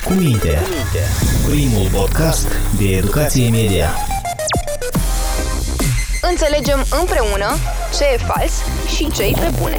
Cu minte. Primul podcast de educație media. Înțelegem împreună ce e fals și ce e pe bune.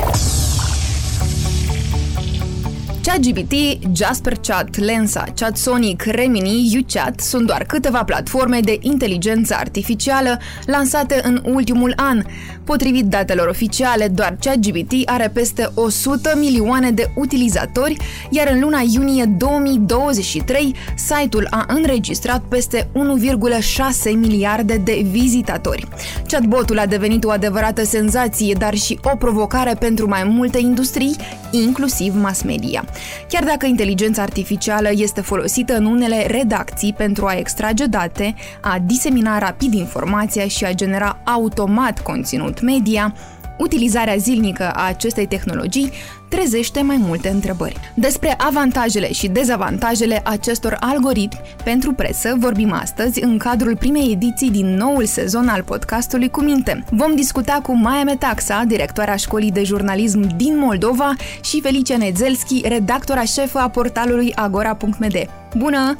ChatGPT, Jasper Chat, Lensa, ChatSonic, Remini, UChat sunt doar câteva platforme de inteligență artificială lansate în ultimul an. Potrivit datelor oficiale, doar ChatGPT are peste 100 milioane de utilizatori, iar în luna iunie 2023, site-ul a înregistrat peste 1,6 miliarde de vizitatori. Chatbotul a devenit o adevărată senzație, dar și o provocare pentru mai multe industrii, inclusiv mass media. Chiar dacă inteligența artificială este folosită în unele redacții pentru a extrage date, a disemina rapid informația și a genera automat conținut media, utilizarea zilnică a acestei tehnologii trezește mai multe întrebări. Despre avantajele și dezavantajele acestor algoritmi pentru presă vorbim astăzi în cadrul primei ediții din noul sezon al podcastului Cu Minte. Vom discuta cu Maia Metaxa, directoarea școlii de jurnalism din Moldova și Felicia Nezelski, redactora șefă a portalului agora.md. Bună!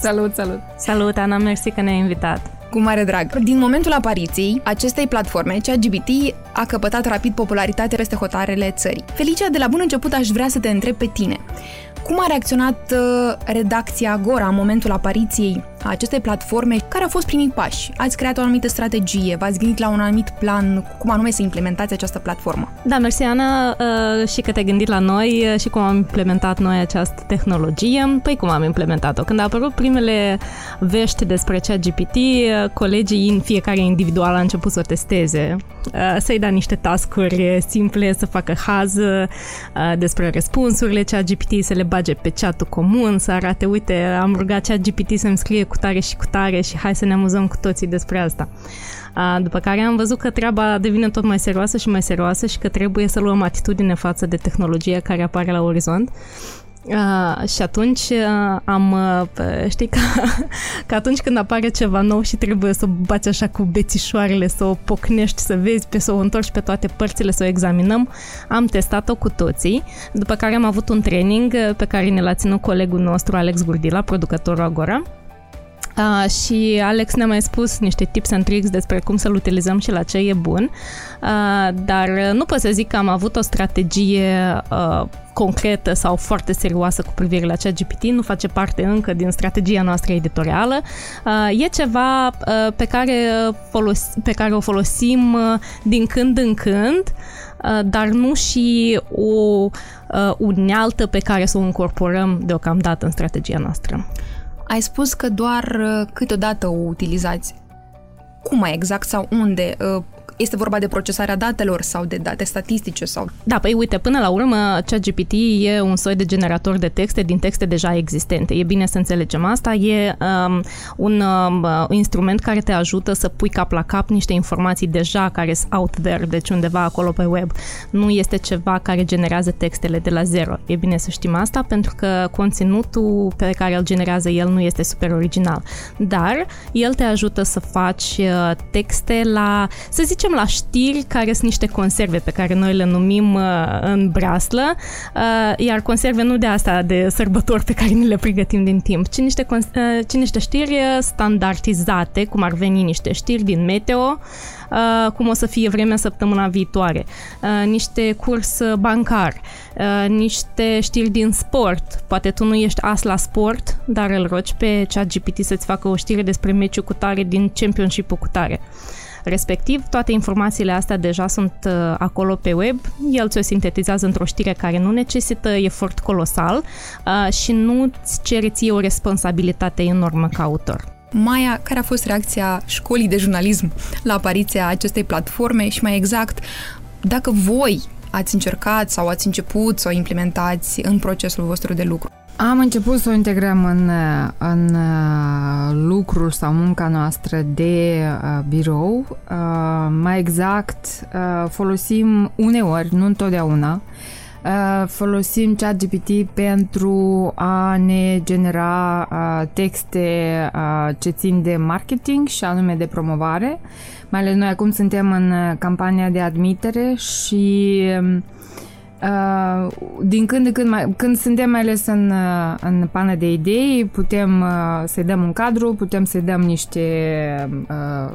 Salut, salut! Salut, Ana, mersi că ne-ai invitat! Cu mare drag. Din momentul apariției acestei platforme, ChatGPT a căpătat rapid popularitate peste hotarele țării. Felicia, de la bun început aș vrea să te întreb pe tine. Cum a reacționat uh, redacția Agora în momentul apariției a acestei platforme? Care au fost primii pași? Ați creat o anumită strategie? V-ați gândit la un anumit plan? Cum anume să implementați această platformă? Da, mersi Ana uh, și că te-ai gândit la noi uh, și cum am implementat noi această tehnologie. Păi cum am implementat-o? Când au apărut primele vești despre ChatGPT, colegii în fiecare individual a început să o testeze, să-i da niște tascuri simple, să facă haz despre răspunsurile ChatGPT, să le bage pe chatul comun, să arate, uite, am rugat chat GPT să-mi scrie cu tare și cu tare și hai să ne amuzăm cu toții despre asta. După care am văzut că treaba devine tot mai serioasă și mai serioasă și că trebuie să luăm atitudine față de tehnologia care apare la orizont Uh, și atunci uh, am, uh, știi, că, că atunci când apare ceva nou și trebuie să o bați așa cu bețișoarele, să o pocnești, să vezi, pe să o întorci pe toate părțile, să o examinăm, am testat-o cu toții, după care am avut un training uh, pe care ne l-a ținut colegul nostru Alex Gurdila, producătorul Agora, Uh, și Alex ne-a mai spus niște tips and tricks despre cum să-l utilizăm și la ce e bun, uh, dar nu pot să zic că am avut o strategie uh, concretă sau foarte serioasă cu privire la ChatGPT, nu face parte încă din strategia noastră editorială. Uh, e ceva uh, pe care, folos- pe care o folosim uh, din când în când, dar nu și o unealtă pe care să o incorporăm deocamdată în strategia noastră. Ai spus că doar câteodată o utilizați. Cum mai exact sau unde? Este vorba de procesarea datelor sau de date statistice? sau? Da, păi uite, până la urmă, ChatGPT e un soi de generator de texte din texte deja existente. E bine să înțelegem asta. E um, un um, instrument care te ajută să pui cap la cap niște informații deja care sunt out there, deci undeva acolo pe web. Nu este ceva care generează textele de la zero. E bine să știm asta pentru că conținutul pe care îl generează el nu este super original. Dar el te ajută să faci uh, texte la, să zicem, la știri care sunt niște conserve pe care noi le numim uh, în braslă, uh, iar conserve nu de asta de sărbători pe care ni le pregătim din timp, ci niște, uh, ci niște știri standardizate, cum ar veni niște știri din meteo, Uh, cum o să fie vremea săptămâna viitoare, uh, niște curs bancar, uh, niște știri din sport. Poate tu nu ești as la sport, dar îl rogi pe ChatGPT să-ți facă o știre despre meciul cu tare din championship-ul cu tare respectiv. Toate informațiile astea deja sunt uh, acolo pe web. El ți-o sintetizează într-o știre care nu necesită efort colosal uh, și nu îți cere ție o responsabilitate enormă ca autor. Maia, care a fost reacția școlii de jurnalism la apariția acestei platforme și mai exact, dacă voi ați încercat sau ați început să o implementați în procesul vostru de lucru? Am început să o integrăm în, în uh, lucrul sau munca noastră de uh, birou. Uh, mai exact, uh, folosim uneori, nu întotdeauna, uh, folosim ChatGPT pentru a ne genera uh, texte uh, ce țin de marketing și anume de promovare. Mai ales noi acum suntem în campania de admitere și uh, Uh, din când în când, mai, când suntem mai ales în, uh, în pană de idei, putem uh, să-i dăm un cadru, putem să-i dăm niște uh,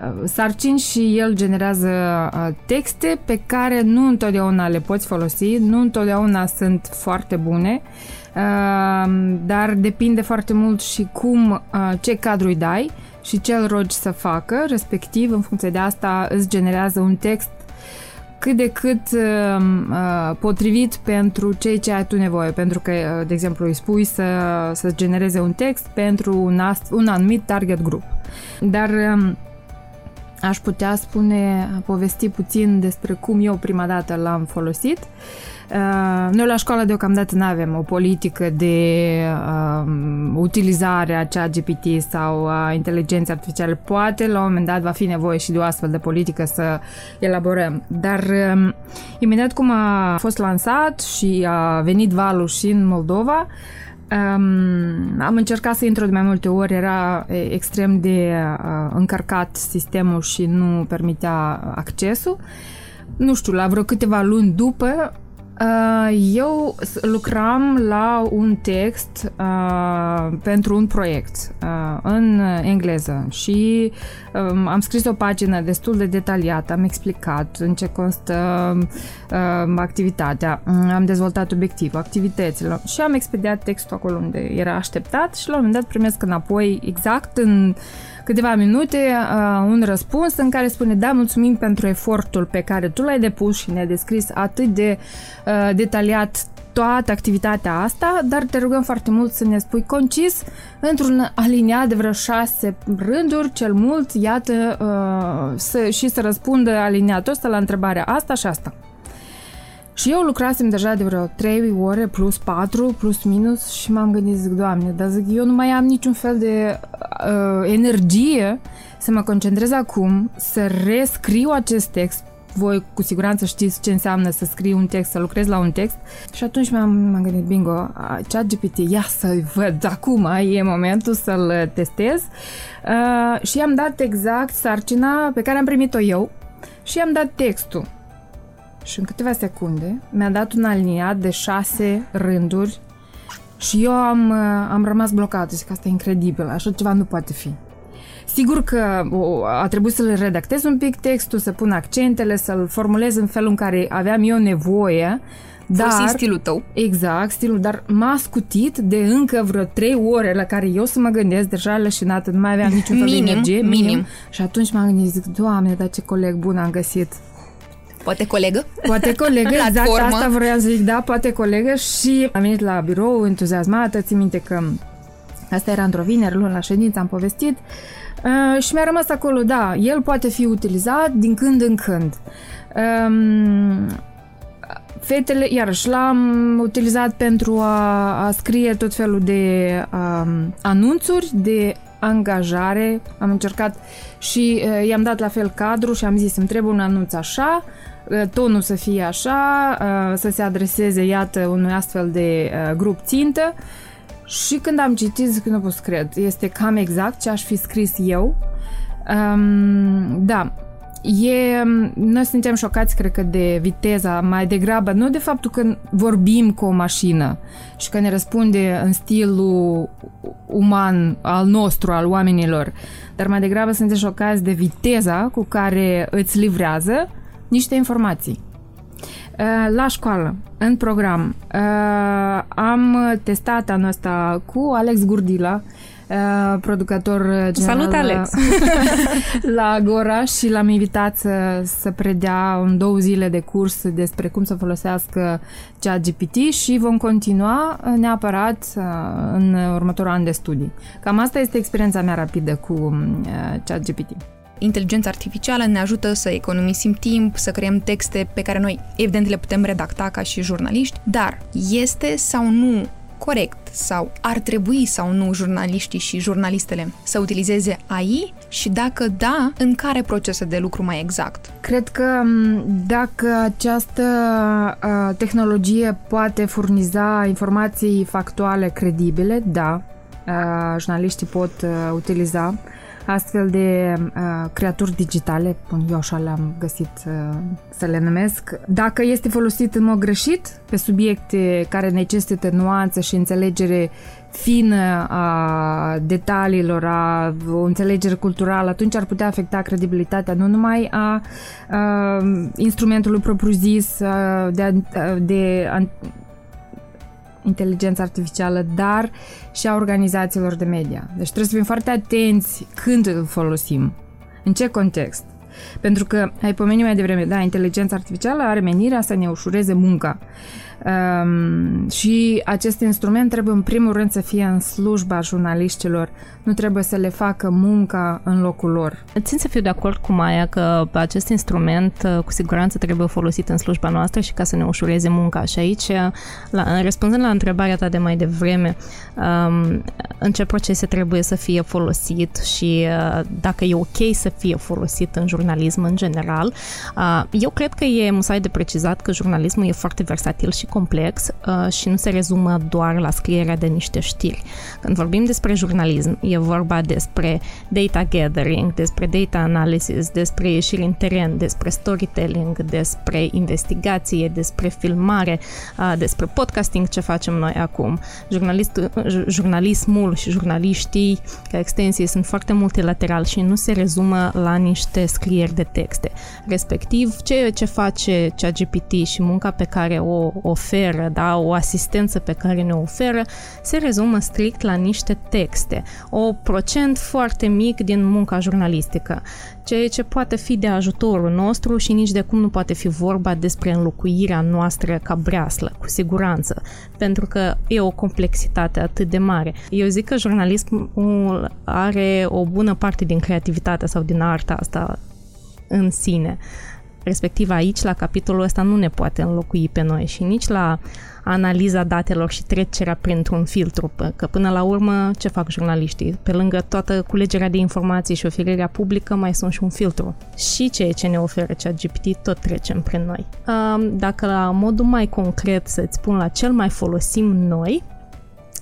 uh, sarcini și el generează uh, texte pe care nu întotdeauna le poți folosi, nu întotdeauna sunt foarte bune, uh, dar depinde foarte mult și cum, uh, ce cadru îi dai și ce îl rogi să facă, respectiv în funcție de asta îți generează un text cât de cât uh, uh, potrivit pentru ceea ce ai tu nevoie, pentru că, uh, de exemplu, îi spui să, să genereze un text pentru un, ast- un anumit target group. Dar uh, aș putea spune, povesti puțin despre cum eu prima dată l-am folosit. Uh, noi la școală deocamdată nu avem o politică de uh, utilizare a cea GPT sau a inteligenței artificiale. Poate la un moment dat va fi nevoie și de o astfel de politică să elaborăm. Dar uh, imediat cum a fost lansat și a venit valul și în Moldova, Um, am încercat să intru de mai multe ori, era extrem de uh, încărcat sistemul și nu permitea accesul. Nu știu, la vreo câteva luni după Uh, eu lucram la un text uh, pentru un proiect uh, în engleză și um, am scris o pagină destul de detaliată, am explicat în ce constă activitatea, am dezvoltat obiectivul, activitățile și am expediat textul acolo unde era așteptat și la un moment dat primesc înapoi exact în câteva minute uh, un răspuns în care spune da, mulțumim pentru efortul pe care tu l-ai depus și ne-ai descris atât de uh, detaliat toată activitatea asta, dar te rugăm foarte mult să ne spui concis, într-un aliniat de vreo șase rânduri, cel mult, iată, uh, să, și să răspundă aliniatul ăsta la întrebarea asta și asta. Și eu lucrasem deja de vreo 3 ore plus 4 plus minus și m-am gândit, zic, Doamne, dar zic, eu nu mai am niciun fel de uh, energie să mă concentrez acum, să rescriu acest text. Voi cu siguranță știți ce înseamnă să scrii un text, să lucrezi la un text. Și atunci m-am, m-am gândit, bingo, chat GPT, ia să văd. Acum, e momentul să-l testez. Uh, și am dat exact sarcina pe care am primit-o eu și am dat textul și în câteva secunde mi-a dat un aliniat de șase rânduri și eu am, uh, am rămas blocat. Zic că asta e incredibil, așa ceva nu poate fi. Sigur că a trebuit să le redactez un pic textul, să pun accentele, să-l formulez în felul în care aveam eu nevoie, dar... Folosi stilul tău. Exact, stilul, dar m-a scutit de încă vreo trei ore la care eu să mă gândesc, deja leșinată, nu mai aveam niciun fel minim, de energie. Minim, minim. Și atunci m-am gândit, zic, Doamne, dar ce coleg bun am găsit. Poate colegă? Poate colegă, exact asta vreau să zic, da, poate colegă și am venit la birou entuziasmată, ții minte că asta era într-o vineri, luni la ședință, am povestit uh, și mi-a rămas acolo, da, el poate fi utilizat din când în când. Um, fetele, iarăși, l-am utilizat pentru a, a scrie tot felul de um, anunțuri, de angajare. Am încercat și uh, i-am dat la fel cadru și am zis, îmi trebuie un anunț așa, uh, tonul să fie așa, uh, să se adreseze, iată, unui astfel de uh, grup țintă. Și când am citit, zic, nu pot să cred, este cam exact ce aș fi scris eu. Um, da, E, noi suntem șocați, cred că, de viteza, mai degrabă, nu de faptul că vorbim cu o mașină și că ne răspunde în stilul uman al nostru, al oamenilor, dar mai degrabă suntem șocați de viteza cu care îți livrează niște informații. Uh, la școală, în program, uh, am testat anul ăsta cu Alex Gurdila, Uh, producător general Salut, Alex! la Gora și l-am invitat să, să predea în două zile de curs despre cum să folosească ChatGPT și vom continua uh, neapărat uh, în următorul an de studii. Cam asta este experiența mea rapidă cu ChatGPT inteligența artificială ne ajută să economisim timp, să creăm texte pe care noi, evident, le putem redacta ca și jurnaliști, dar este sau nu corect sau ar trebui sau nu jurnaliștii și jurnalistele să utilizeze AI și dacă da, în care procese de lucru mai exact? Cred că dacă această uh, tehnologie poate furniza informații factuale credibile, da, uh, jurnaliștii pot uh, utiliza astfel de uh, creaturi digitale, eu așa le-am găsit uh, să le numesc, dacă este folosit în mod greșit pe subiecte care necesită nuanță și înțelegere fină a detaliilor, a o înțelegere culturală, atunci ar putea afecta credibilitatea nu numai a, a instrumentului propriu-zis de, de a, inteligență artificială, dar și a organizațiilor de media. Deci trebuie să fim foarte atenți când îl folosim, în ce context. Pentru că, ai pomenit mai devreme, da, inteligența artificială are menirea să ne ușureze munca. Um, și acest instrument trebuie în primul rând să fie în slujba jurnaliștilor, nu trebuie să le facă munca în locul lor. Țin să fiu de acord cu Maia că acest instrument uh, cu siguranță trebuie folosit în slujba noastră și ca să ne ușureze munca. Și aici, la, răspunzând la întrebarea ta de mai devreme, um, în ce procese trebuie să fie folosit și uh, dacă e ok să fie folosit în jurnalism în general, uh, eu cred că e musai de precizat că jurnalismul e foarte versatil și complex uh, și nu se rezumă doar la scrierea de niște știri. Când vorbim despre jurnalism, e vorba despre data gathering, despre data analysis, despre ieșiri în teren, despre storytelling, despre investigație, despre filmare, uh, despre podcasting, ce facem noi acum. Jurnalist, jurnalismul și jurnaliștii ca extensie sunt foarte multilateral și nu se rezumă la niște scrieri de texte. Respectiv, ceea ce face ChatGPT și munca pe care o, o oferă, da, o asistență pe care ne oferă, se rezumă strict la niște texte, o procent foarte mic din munca jurnalistică, ceea ce poate fi de ajutorul nostru și nici de cum nu poate fi vorba despre înlocuirea noastră ca breaslă, cu siguranță, pentru că e o complexitate atât de mare. Eu zic că jurnalismul are o bună parte din creativitatea sau din arta asta în sine. Respectiv aici, la capitolul ăsta, nu ne poate înlocui pe noi și nici la analiza datelor și trecerea printr-un filtru, că până la urmă ce fac jurnaliștii? Pe lângă toată culegerea de informații și oferirea publică mai sunt și un filtru. Și ceea ce ne oferă ChatGPT tot trecem prin noi. Dacă la modul mai concret să-ți spun la cel mai folosim noi,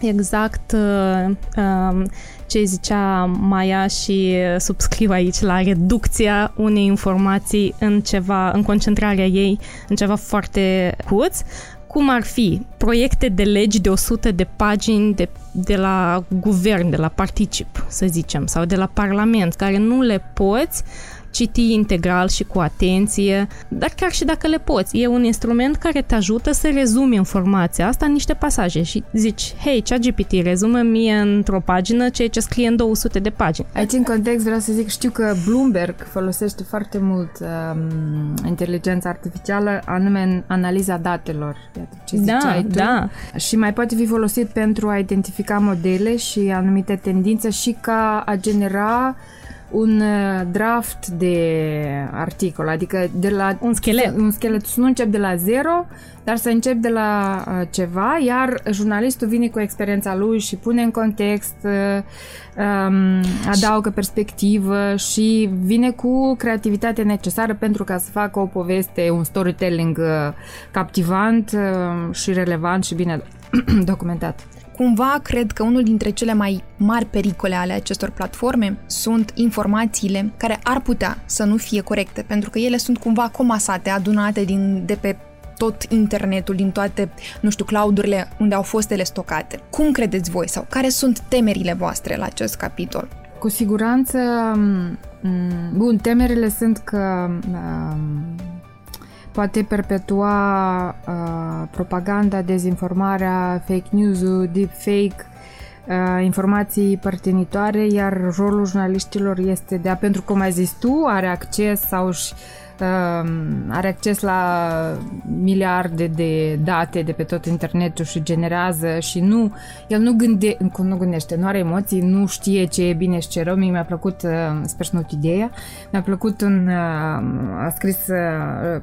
exact uh, um, ce zicea Maia și subscriu aici la reducția unei informații în ceva, în concentrarea ei în ceva foarte cuț, cum ar fi proiecte de legi de 100 de pagini de, de la guvern, de la particip, să zicem, sau de la parlament, care nu le poți citi integral și cu atenție, dar chiar și dacă le poți, e un instrument care te ajută să rezumi informația asta în niște pasaje și zici, hei, ChatGPT, rezumă mie într-o pagină ceea ce scrie în 200 de pagini. Aici, în context, vreau să zic, știu că Bloomberg folosește foarte mult um, inteligența artificială, anume în analiza datelor. ce da, tu. da. Și mai poate fi folosit pentru a identifica modele și anumite tendințe și ca a genera un uh, draft de articol, adică de la... Un schelet. Un schelet. Să nu încep de la zero, dar să încep de la uh, ceva, iar jurnalistul vine cu experiența lui și pune în context, uh, um, adaugă perspectivă și vine cu creativitatea necesară pentru ca să facă o poveste, un storytelling captivant și relevant și bine documentat. Cumva cred că unul dintre cele mai mari pericole ale acestor platforme sunt informațiile care ar putea să nu fie corecte, pentru că ele sunt cumva comasate, adunate din, de pe tot internetul, din toate, nu știu, cloudurile unde au fost ele stocate. Cum credeți voi sau care sunt temerile voastre la acest capitol? Cu siguranță, bun, temerile sunt că poate perpetua uh, propaganda, dezinformarea, fake news-ul, deepfake, uh, informații părtinitoare, iar rolul jurnaliștilor este de a, pentru cum ai zis tu, are acces sau își Ehm, are acces la miliarde de date de pe tot internetul și generează și nu, el nu, gânde, nu gândește, nu are emoții, nu știe ce e bine și ce rău. Mie mi-a plăcut, ehm, sper să nu ideea, mi-a plăcut un, ehm, a scris,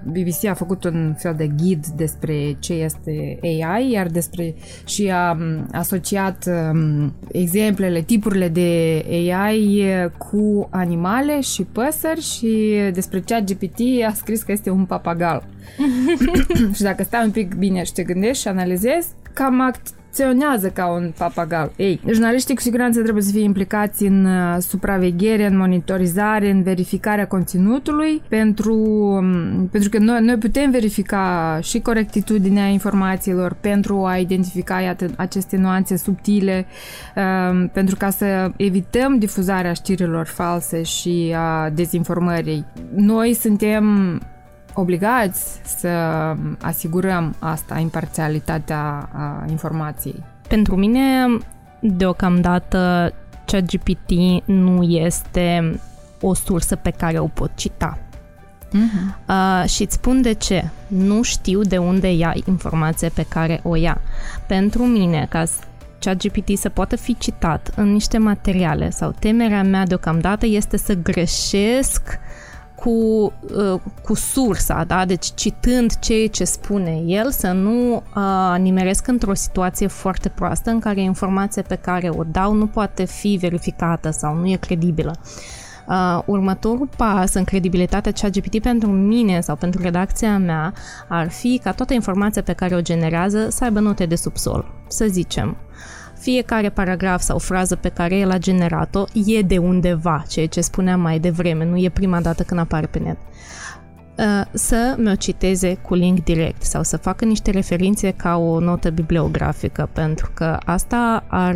BBC a făcut un fel de ghid despre ce este AI, iar despre și a asociat exemplele, tipurile de AI cu animale și păsări și despre chat GPT a scris că este un papagal. și dacă stai un pic bine și te gândești și analizezi, cam acționează ca un papagal. Ei, jurnaliștii cu siguranță trebuie să fie implicați în uh, supraveghere, în monitorizare, în verificarea conținutului, pentru, um, pentru că noi, noi putem verifica și corectitudinea informațiilor pentru a identifica iată, aceste nuanțe subtile, um, pentru ca să evităm difuzarea știrilor false și a dezinformării. Noi suntem obligați să asigurăm asta, imparțialitatea informației. Pentru mine, deocamdată, ChatGPT nu este o sursă pe care o pot cita. Uh-huh. Uh, și îți spun de ce. Nu știu de unde ia informația pe care o ia. Pentru mine, ca ChatGPT să poată fi citat în niște materiale sau temerea mea deocamdată este să greșesc cu, uh, cu sursa, da? deci citând ceea ce spune el, să nu uh, nimeresc într-o situație foarte proastă în care informația pe care o dau nu poate fi verificată sau nu e credibilă. Uh, următorul pas în credibilitatea ChatGPT pentru mine sau pentru redacția mea ar fi ca toată informația pe care o generează să aibă note de subsol. Să zicem, fiecare paragraf sau frază pe care el a generat-o e de undeva, ceea ce spuneam mai devreme, nu e prima dată când apare pe net. Uh, să mi-o citeze cu link direct sau să facă niște referințe ca o notă bibliografică, pentru că asta ar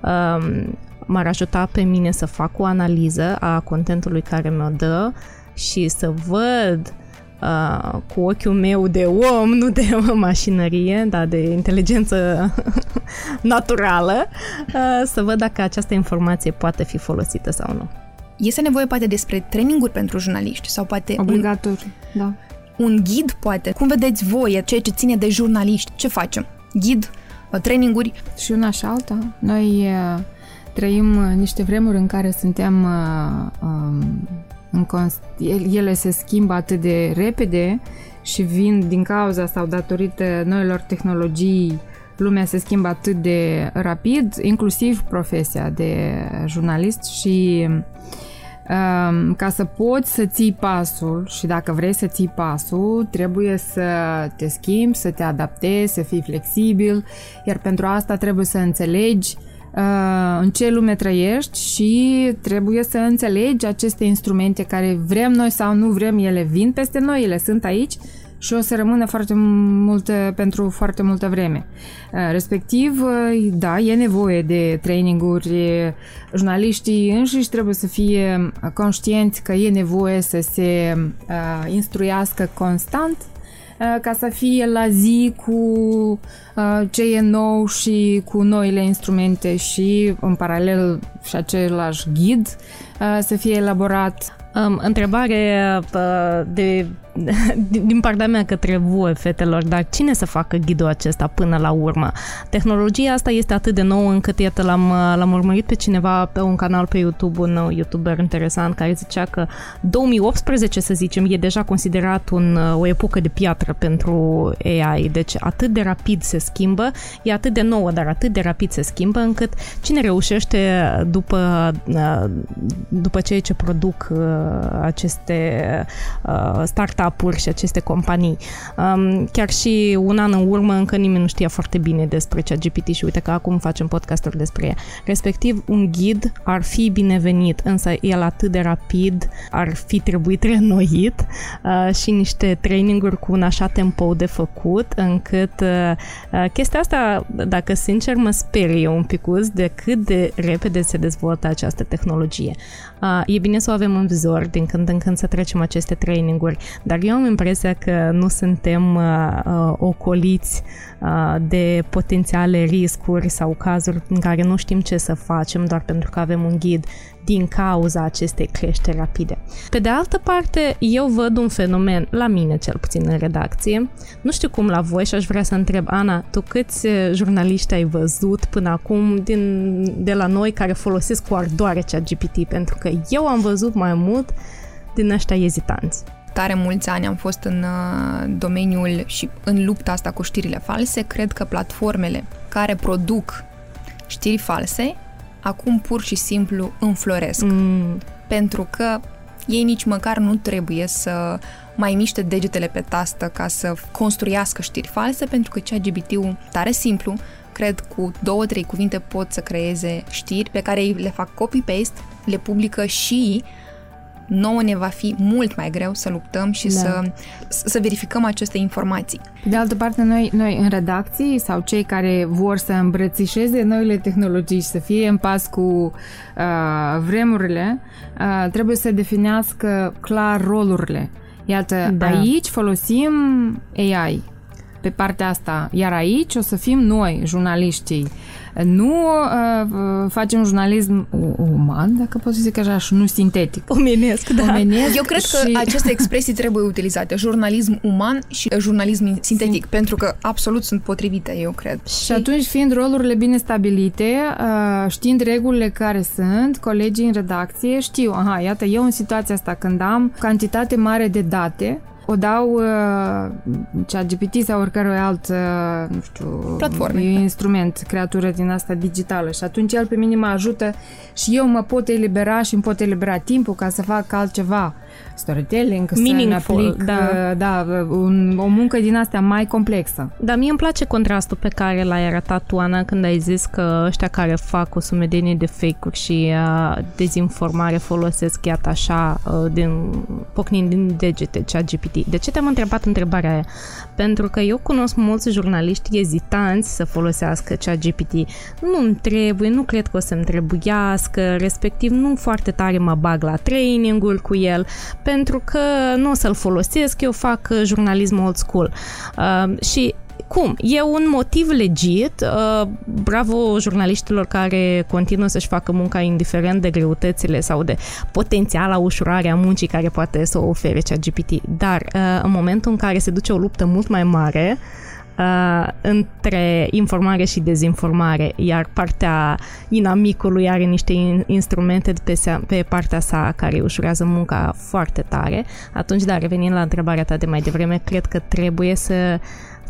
um, m-ar ajuta pe mine să fac o analiză a contentului care mi-o dă și să văd uh, cu ochiul meu de om, nu de mașinărie, dar de inteligență naturală, uh, să văd dacă această informație poate fi folosită sau nu. Este nevoie poate despre traininguri pentru jurnaliști sau poate... Obligatoriu, un, da. Un ghid poate. Cum vedeți voi ceea ce ține de jurnaliști? Ce facem? Ghid? Uh, traininguri? Și una și alta. Noi uh, trăim niște vremuri în care suntem um, în const- ele se schimbă atât de repede și vin din cauza sau datorită noilor tehnologii lumea se schimbă atât de rapid, inclusiv profesia de jurnalist și um, ca să poți să ții pasul și dacă vrei să ții pasul, trebuie să te schimbi, să te adaptezi, să fii flexibil, iar pentru asta trebuie să înțelegi uh, Uh, în ce lume trăiești și trebuie să înțelegi aceste instrumente care vrem noi sau nu vrem, ele vin peste noi, ele sunt aici și o să rămână foarte multă, pentru foarte multă vreme. Uh, respectiv, uh, da, e nevoie de traininguri, jurnaliștii înșiși trebuie să fie conștienți că e nevoie să se instruiască constant Uh, ca să fie la zi cu uh, ce e nou și cu noile instrumente și în paralel și același ghid uh, să fie elaborat. Um, întrebare de din partea mea către voi, fetelor, dar cine să facă ghidul acesta până la urmă? Tehnologia asta este atât de nouă încât, iată, l-am, l-am urmărit pe cineva pe un canal pe YouTube, un youtuber interesant, care zicea că 2018, să zicem, e deja considerat un, o epocă de piatră pentru AI, deci atât de rapid se schimbă, e atât de nouă, dar atât de rapid se schimbă, încât cine reușește după, după ceea ce produc aceste start startup-uri și aceste companii. Um, chiar și un an în urmă încă nimeni nu știa foarte bine despre ChatGPT și uite că acum facem podcasturi despre ea. Respectiv, un ghid ar fi binevenit, însă el atât de rapid ar fi trebuit renoit uh, și niște traininguri cu un așa tempo de făcut, încât uh, uh chestia asta, dacă sincer, mă sperie un picuț de cât de repede se dezvoltă această tehnologie. Uh, e bine să o avem în vizor din când în când să trecem aceste traininguri, dar eu am impresia că nu suntem uh, uh, ocoliți uh, de potențiale riscuri sau cazuri în care nu știm ce să facem doar pentru că avem un ghid din cauza acestei creșteri rapide. Pe de altă parte, eu văd un fenomen, la mine cel puțin în redacție, nu știu cum la voi și aș vrea să întreb, Ana, tu câți uh, jurnaliști ai văzut până acum din, de la noi care folosesc cu ardoare cea GPT? Pentru că eu am văzut mai mult din ăștia ezitanți tare mulți ani am fost în uh, domeniul și în lupta asta cu știrile false, cred că platformele care produc știri false acum pur și simplu înfloresc. Mm. Pentru că ei nici măcar nu trebuie să mai miște degetele pe tastă ca să construiască știri false, pentru că ChatGPT-ul, tare simplu, cred cu două, trei cuvinte pot să creeze știri pe care le fac copy-paste, le publică și nouă ne va fi mult mai greu să luptăm și da. să, să verificăm aceste informații. De altă parte, noi, noi în redacții sau cei care vor să îmbrățișeze noile tehnologii și să fie în pas cu uh, vremurile, uh, trebuie să definească clar rolurile. Iată, da. aici folosim AI pe partea asta, iar aici o să fim noi, jurnaliștii, nu uh, facem jurnalism uman, dacă pot să zic așa, și nu sintetic. Omenesc, da. Omenesc Eu cred și... că aceste expresii trebuie utilizate, jurnalism uman și jurnalism sintetic, Sim. pentru că absolut sunt potrivite, eu cred. Și, și atunci, fiind rolurile bine stabilite, uh, știind regulile care sunt, colegii în redacție știu, aha, iată, eu în situația asta când am cantitate mare de date, o dau uh, GPT sau oricărui alt, uh, nu știu, Platforme. instrument, creatură din asta digitală și atunci el pe mine mă ajută și eu mă pot elibera și îmi pot elibera timpul ca să fac altceva storytelling, Meaningful, să aplic, da, da un, o muncă din astea mai complexă. Da, mie îmi place contrastul pe care l-ai arătat tu, Ana, când ai zis că ăștia care fac o sumedenie de fake-uri și uh, dezinformare folosesc, iată așa, uh, din, pocnind din degete, cea GPT. De ce te-am întrebat întrebarea aia? Pentru că eu cunosc mulți jurnaliști ezitanți să folosească cea GPT. Nu-mi trebuie, nu cred că o să-mi trebuiască, respectiv nu foarte tare mă bag la training-uri cu el, pentru că nu o să-l folosesc, eu fac uh, jurnalism old school. Uh, și cum? E un motiv legit. Uh, bravo jurnaliștilor care continuă să-și facă munca indiferent de greutățile sau de potențiala ușurare a muncii care poate să o ofere ChatGPT. Dar uh, în momentul în care se duce o luptă mult mai mare, uh, între informare și dezinformare, iar partea inamicului are niște in- instrumente pe, se- pe partea sa care ușurează munca foarte tare, atunci, da, revenind la întrebarea ta de mai devreme, cred că trebuie să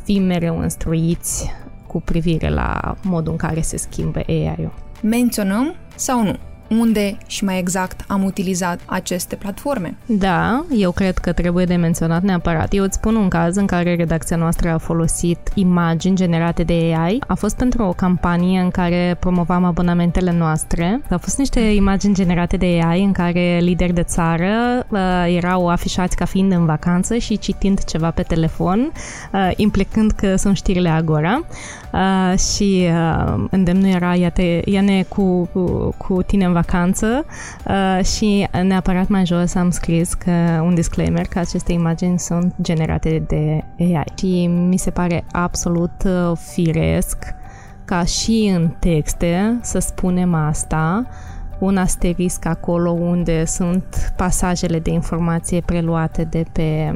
fim mereu instruiți cu privire la modul în care se schimbă AI-ul. Menționăm sau nu unde și mai exact am utilizat aceste platforme. Da, eu cred că trebuie de menționat neapărat. Eu îți spun un caz în care redacția noastră a folosit imagini generate de AI. A fost pentru o campanie în care promovam abonamentele noastre. Au fost niște imagini generate de AI în care lideri de țară uh, erau afișați ca fiind în vacanță și citind ceva pe telefon, uh, implicând că sunt știrile Agora. Uh, și uh, îndemnul era ia-te, ia-ne cu, cu, cu tine în vacanță. Uh, și neapărat mai jos am scris că un disclaimer că aceste imagini sunt generate de AI și. Mi se pare absolut uh, firesc ca și în texte să spunem asta, un asterisc acolo unde sunt pasajele de informație preluate de pe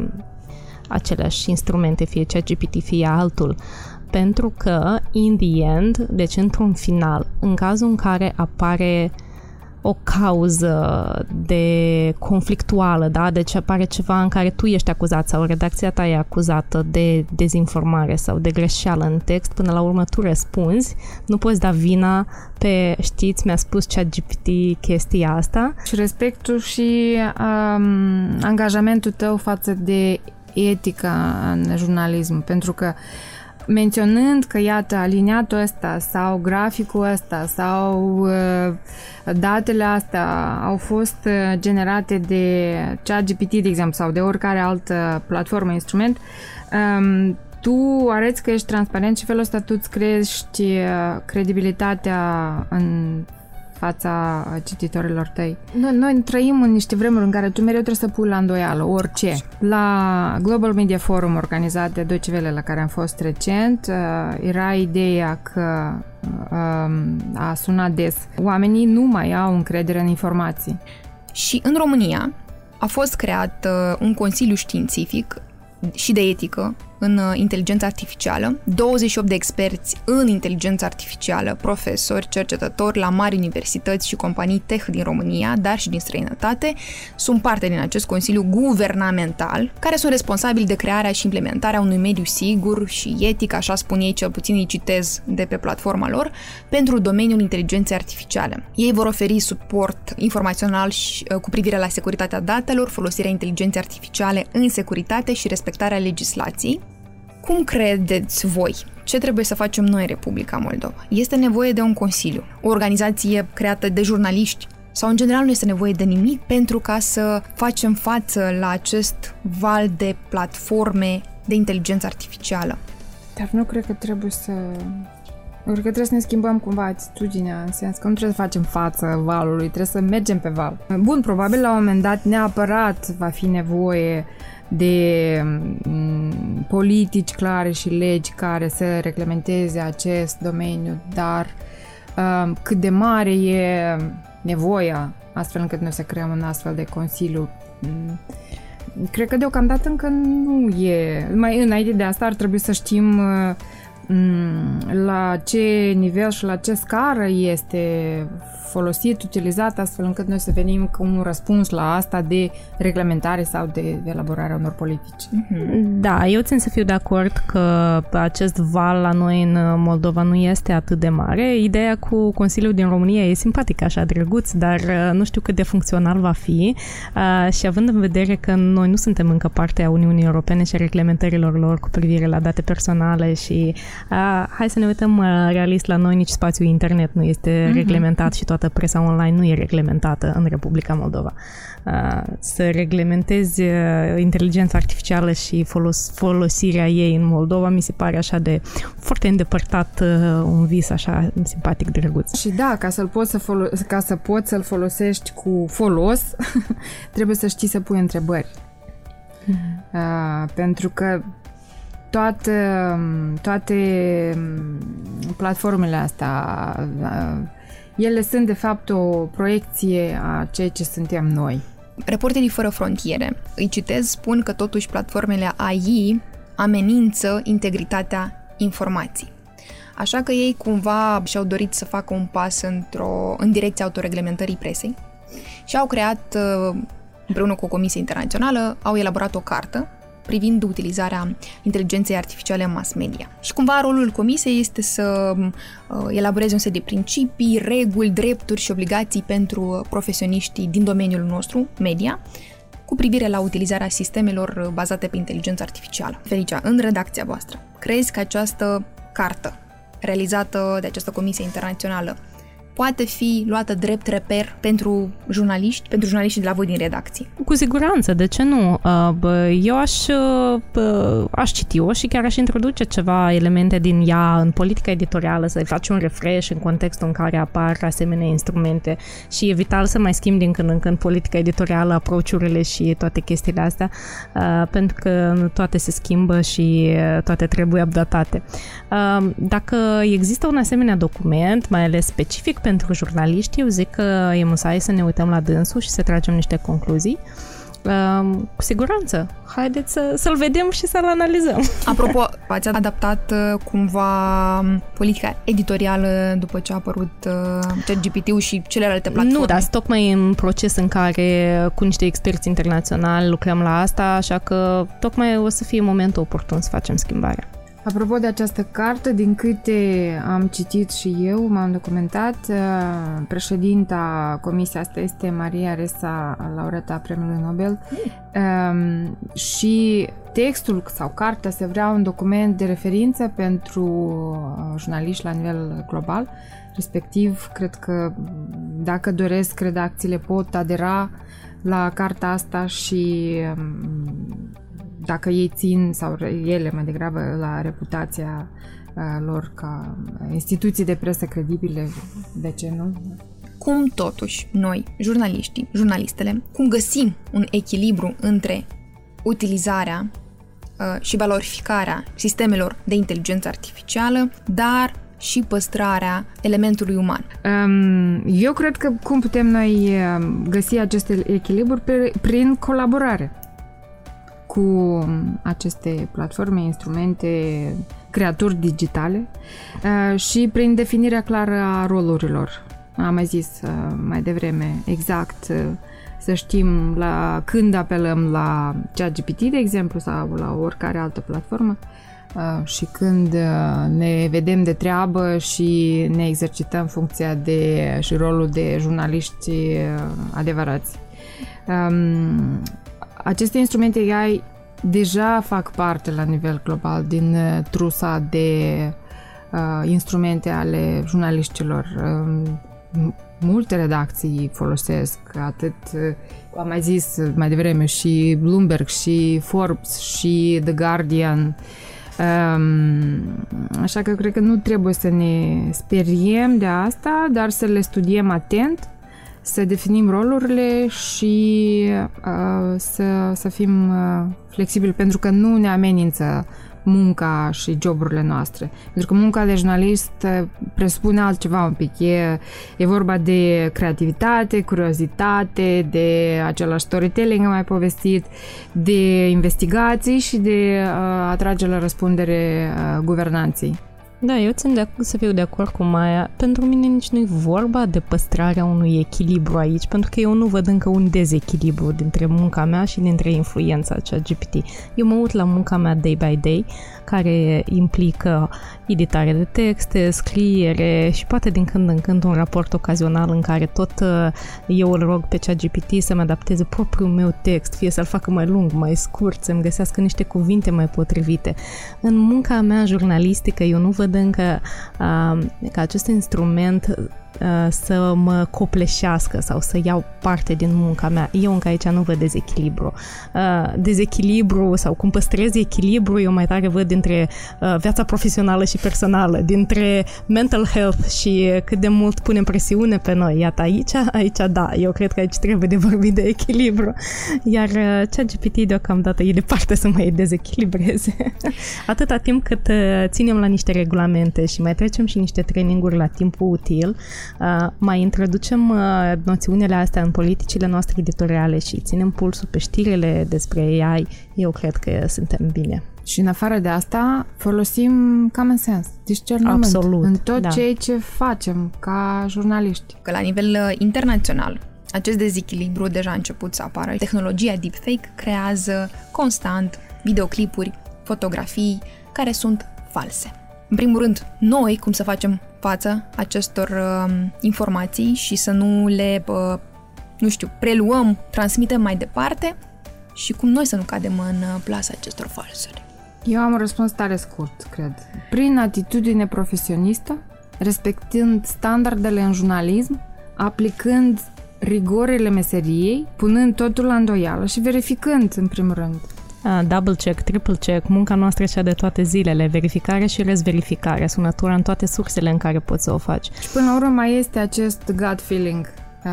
aceleași instrumente, fie ChatGPT, fie altul pentru că, in the end, deci într-un final, în cazul în care apare o cauză de conflictuală, da? Deci apare ceva în care tu ești acuzat sau redacția ta e acuzată de dezinformare sau de greșeală în text, până la urmă tu răspunzi, nu poți da vina pe, știți, mi-a spus ChatGPT chestia asta. Și respectul și um, angajamentul tău față de etica în jurnalism, pentru că uh, menționând că, iată, aliniatul ăsta sau graficul ăsta sau uh, datele astea au fost uh, generate de ChatGPT, de exemplu, sau de oricare altă platformă, instrument, um, tu arăți că ești transparent și felul ăsta tu îți crești uh, credibilitatea în fața cititorilor tăi. Noi, noi trăim în niște vremuri în care tu mereu trebuie să pui la îndoială orice. La Global Media Forum organizat de Deutsche Welle, la care am fost recent, uh, era ideea că um, a sunat des. Oamenii nu mai au încredere în informații. Și în România a fost creat uh, un consiliu științific și de etică în uh, inteligență artificială, 28 de experți în inteligență artificială, profesori, cercetători la mari universități și companii tech din România, dar și din străinătate, sunt parte din acest Consiliu Guvernamental, care sunt responsabili de crearea și implementarea unui mediu sigur și etic, așa spun ei, cel puțin îi citez de pe platforma lor, pentru domeniul inteligenței artificiale. Ei vor oferi suport informațional și, uh, cu privire la securitatea datelor, folosirea inteligenței artificiale în securitate și respectarea legislației. Cum credeți voi? Ce trebuie să facem noi în Republica Moldova? Este nevoie de un consiliu, o organizație creată de jurnaliști sau în general nu este nevoie de nimic pentru ca să facem față la acest val de platforme de inteligență artificială. Dar nu cred că trebuie să... Cred că trebuie să ne schimbăm cumva atitudinea, în sens că nu trebuie să facem față valului, trebuie să mergem pe val. Bun, probabil la un moment dat neapărat va fi nevoie de m- politici clare și legi care să reglementeze acest domeniu, dar uh, cât de mare e nevoia astfel încât noi să creăm un astfel de consiliu m- Cred că deocamdată încă nu e. Mai înainte de asta ar trebui să știm uh, m, la ce nivel și la ce scară este folosit, utilizat, astfel încât noi să venim cu un răspuns la asta de reglementare sau de elaborarea unor politici. Da, eu țin să fiu de acord că acest val la noi în Moldova nu este atât de mare. Ideea cu Consiliul din România e simpatică, așa, drăguț, dar uh, nu știu cât de funcțional va fi uh, și având în vedere că noi nu suntem încă parte a Uniunii Europene și a reglementărilor lor cu privire la date personale și uh, hai să ne uităm uh, realist la noi, nici spațiul internet nu este mm-hmm. reglementat și toată presa online nu e reglementată în Republica Moldova. Uh, să reglementezi uh, inteligența artificială și folos- folosirea ei în Moldova mi se pare așa de foarte îndepărtat uh, un vis așa simpatic drăguț. Și da, ca să-l poți să folo- ca să poți să-l folosești cu folos, trebuie să știi să pui întrebări. Uh, pentru că toate, toate platformele astea, uh, ele sunt de fapt o proiecție a ceea ce suntem noi. Reporterii fără frontiere, îi citez, spun că totuși platformele AI amenință integritatea informației. Așa că ei cumva și-au dorit să facă un pas într-o, în direcția autoreglementării presei și au creat, uh, împreună cu o comisie internațională, au elaborat o cartă privind utilizarea inteligenței artificiale în mass media. Și cumva rolul comisiei este să uh, elaboreze un set de principii, reguli, drepturi și obligații pentru profesioniștii din domeniul nostru, media, cu privire la utilizarea sistemelor bazate pe inteligență artificială. Felicia, în redacția voastră, crezi că această cartă realizată de această comisie internațională poate fi luată drept reper pentru jurnaliști, pentru jurnaliștii de la voi din redacție? Cu siguranță, de ce nu? Eu aș, aș citi-o și chiar aș introduce ceva elemente din ea în politica editorială, să-i faci un refresh în contextul în care apar asemenea instrumente și e vital să mai schimb din când în când politica editorială, approach și toate chestiile astea, pentru că toate se schimbă și toate trebuie updatate. Dacă există un asemenea document, mai ales specific pentru jurnaliști, eu zic că e musai să ne uităm la dânsul și să tragem niște concluzii. Uh, cu siguranță. Haideți să, să-l vedem și să-l analizăm. Apropo, ați adaptat uh, cumva politica editorială după ce a apărut uh, ChatGPT-ul și celelalte platforme? Nu, dar tocmai în proces în care cu niște experți internaționali lucrăm la asta, așa că tocmai o să fie momentul oportun să facem schimbarea. Apropo de această carte, din câte am citit și eu, m-am documentat, uh, președinta comisiei asta este Maria Resa, laureata Premiului Nobel, mm. și textul sau cartea se vrea un document de referință pentru uh, jurnaliști la nivel global, respectiv, cred că dacă doresc, redacțiile pot adera la carta asta și um, dacă ei țin, sau ele mai degrabă, la reputația uh, lor ca instituții de presă credibile, de ce nu? Cum totuși noi, jurnaliștii, jurnalistele, cum găsim un echilibru între utilizarea uh, și valorificarea sistemelor de inteligență artificială, dar și păstrarea elementului uman. Um, eu cred că cum putem noi găsi acest echilibru prin colaborare cu cu aceste platforme, instrumente, creaturi digitale uh, și prin definirea clară a rolurilor. Am mai zis uh, mai devreme exact uh, să știm la când apelăm la ChatGPT, de exemplu, sau la oricare altă platformă și când ne vedem de treabă și ne exercităm funcția de și rolul de jurnaliști adevărați. Um, aceste instrumente AI deja fac parte la nivel global din uh, trusa de uh, instrumente ale jurnaliștilor. Uh, multe redacții folosesc, atât, uh, am mai zis mai devreme, și Bloomberg, și Forbes, și The Guardian. Um, așa că cred că nu trebuie să ne speriem de asta, dar să le studiem atent să definim rolurile și uh, să, să fim uh, flexibili pentru că nu ne amenință munca și joburile noastre. Pentru că munca de jurnalist uh, presupune altceva un pic. E, e vorba de creativitate, curiozitate, de același storytelling am mai povestit, de investigații și de uh, atrage la răspundere uh, guvernanții. Da, eu țin de, să fiu de acord cu Maia. Pentru mine nici nu e vorba de păstrarea unui echilibru aici, pentru că eu nu văd încă un dezechilibru dintre munca mea și dintre influența cea GPT. Eu mă uit la munca mea day by day, care implică editare de texte, scriere și poate din când în când un raport ocazional în care tot uh, eu îl rog pe cea GPT să-mi adapteze propriul meu text, fie să-l facă mai lung, mai scurt, să-mi găsească niște cuvinte mai potrivite. În munca mea jurnalistică eu nu văd încă uh, că acest instrument Uh, să mă copleșească sau să iau parte din munca mea. Eu încă aici nu văd dezechilibru. Uh, dezechilibru sau cum păstrez echilibru, eu mai tare văd dintre uh, viața profesională și personală, dintre mental health și cât de mult punem presiune pe noi. Iată, aici, aici da, eu cred că aici trebuie de vorbit de echilibru. Iar cea GPT deocamdată e departe să mai dezechilibreze. Atâta timp cât ținem la niște regulamente și mai trecem și niște traininguri la timpul util, Uh, mai introducem uh, noțiunile astea în politicile noastre editoriale și ținem pulsul pe știrile despre AI, eu cred că suntem bine. Și în afară de asta, folosim common sense, discernământ Absolut, în tot da. ceea ce facem ca jurnaliști. Că la nivel uh, internațional, acest dezechilibru deja a început să apară. Tehnologia deepfake creează constant videoclipuri, fotografii care sunt false. În primul rând, noi cum să facem față acestor uh, informații și să nu le, uh, nu știu, preluăm, transmitem mai departe și cum noi să nu cadem în uh, plasa acestor falsuri. Eu am un răspuns tare scurt, cred. Prin atitudine profesionistă, respectând standardele în jurnalism, aplicând rigorile meseriei, punând totul la îndoială și verificând, în primul rând, double check, triple check, munca noastră cea de toate zilele, verificare și rezverificare, sunătura în toate sursele în care poți să o faci. Și până la urmă mai este acest gut feeling, uh,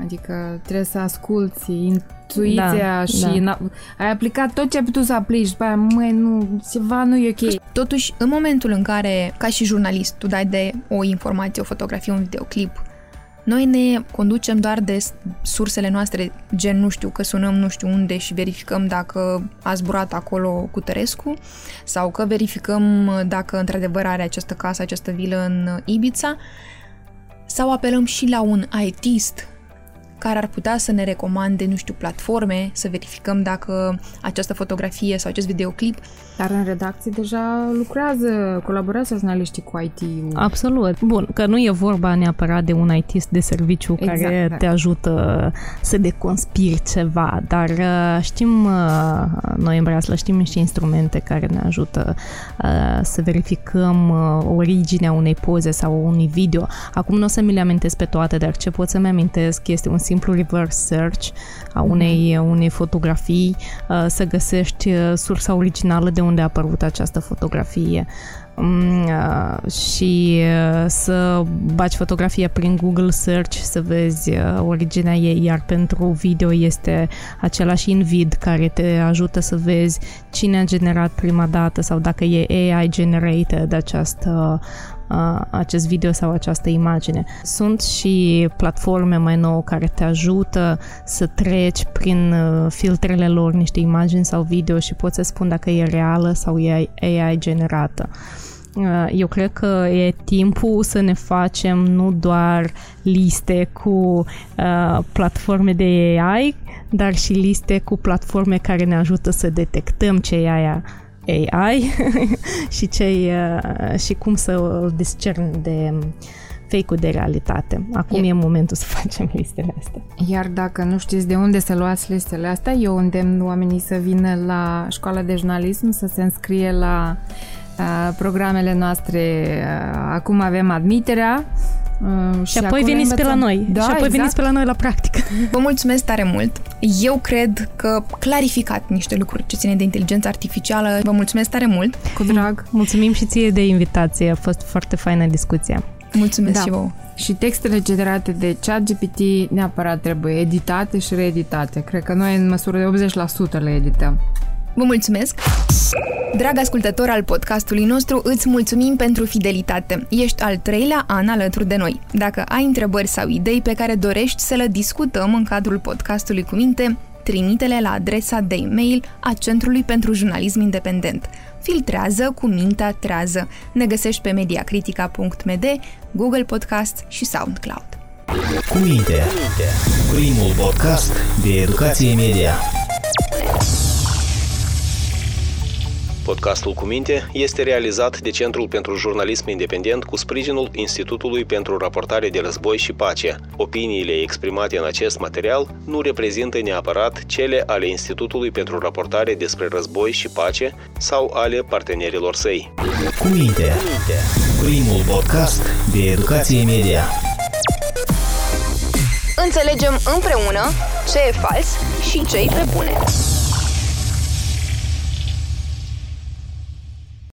adică trebuie să asculti intuiția da, și da. ai aplicat tot ce ai putut să aplici, după aia, măi, nu, ceva nu e ok. Totuși, în momentul în care, ca și jurnalist, tu dai de o informație, o fotografie, un videoclip, noi ne conducem doar de sursele noastre, gen nu știu că sunăm nu știu unde și verificăm dacă a zburat acolo cu Tărescu sau că verificăm dacă într-adevăr are această casă, această vilă în Ibiza sau apelăm și la un ITist care ar putea să ne recomande, nu știu, platforme, să verificăm dacă această fotografie sau acest videoclip. Dar în redacție deja lucrează, colaborează jurnaliștii cu IT-ul. Absolut. Bun, că nu e vorba neapărat de un IT de serviciu exact, care da. te ajută să deconspiri ceva, dar uh, știm, uh, noi în Breaslă știm niște instrumente care ne ajută uh, să verificăm originea unei poze sau unui video. Acum nu o să mi le amintesc pe toate, dar ce pot să-mi amintesc este un simplu reverse search a unei, mm. unei fotografii, uh, să găsești uh, sursa originală de unde a apărut această fotografie mm, uh, și să baci fotografia prin Google Search să vezi originea ei, iar pentru video este același InVid care te ajută să vezi cine a generat prima dată sau dacă e AI generated această acest video sau această imagine. Sunt și platforme mai nouă care te ajută să treci prin uh, filtrele lor niște imagini sau video și poți să spun dacă e reală sau e AI generată. Uh, eu cred că e timpul să ne facem nu doar liste cu uh, platforme de AI, dar și liste cu platforme care ne ajută să detectăm ce e aia AI și, ce uh, și cum să îl discern de fake-ul de realitate. Acum e, e momentul să facem listele astea. Iar dacă nu știți de unde să luați listele astea, eu îndemn oamenii să vină la școala de jurnalism, să se înscrie la uh, programele noastre. Uh, acum avem admiterea Uh, și, și apoi veniți pe la noi. Da, și apoi exact. veniți pe la noi la practică. Vă mulțumesc tare mult. Eu cred că clarificat niște lucruri ce ține de inteligență artificială. Vă mulțumesc tare mult. Cu drag. Mulțumim și ție de invitație. A fost foarte faină discuția. Mulțumesc da. și vouă. Și textele generate de ChatGPT neapărat trebuie editate și reeditate. Cred că noi în măsură de 80% le edităm. Vă mulțumesc! Drag ascultător al podcastului nostru, îți mulțumim pentru fidelitate. Ești al treilea an alături de noi. Dacă ai întrebări sau idei pe care dorești să le discutăm în cadrul podcastului cu minte, trimite-le la adresa de e-mail a Centrului pentru Jurnalism Independent. Filtrează cu mintea trează. Ne găsești pe mediacritica.md, Google Podcast și SoundCloud. Cu minte, primul podcast de educație media. Podcastul cu minte este realizat de Centrul pentru Jurnalism Independent cu sprijinul Institutului pentru Raportare de Război și Pace. Opiniile exprimate în acest material nu reprezintă neapărat cele ale Institutului pentru Raportare despre Război și Pace sau ale partenerilor săi. Cu minte, primul podcast de educație media. Înțelegem împreună ce e fals și ce e pe bune.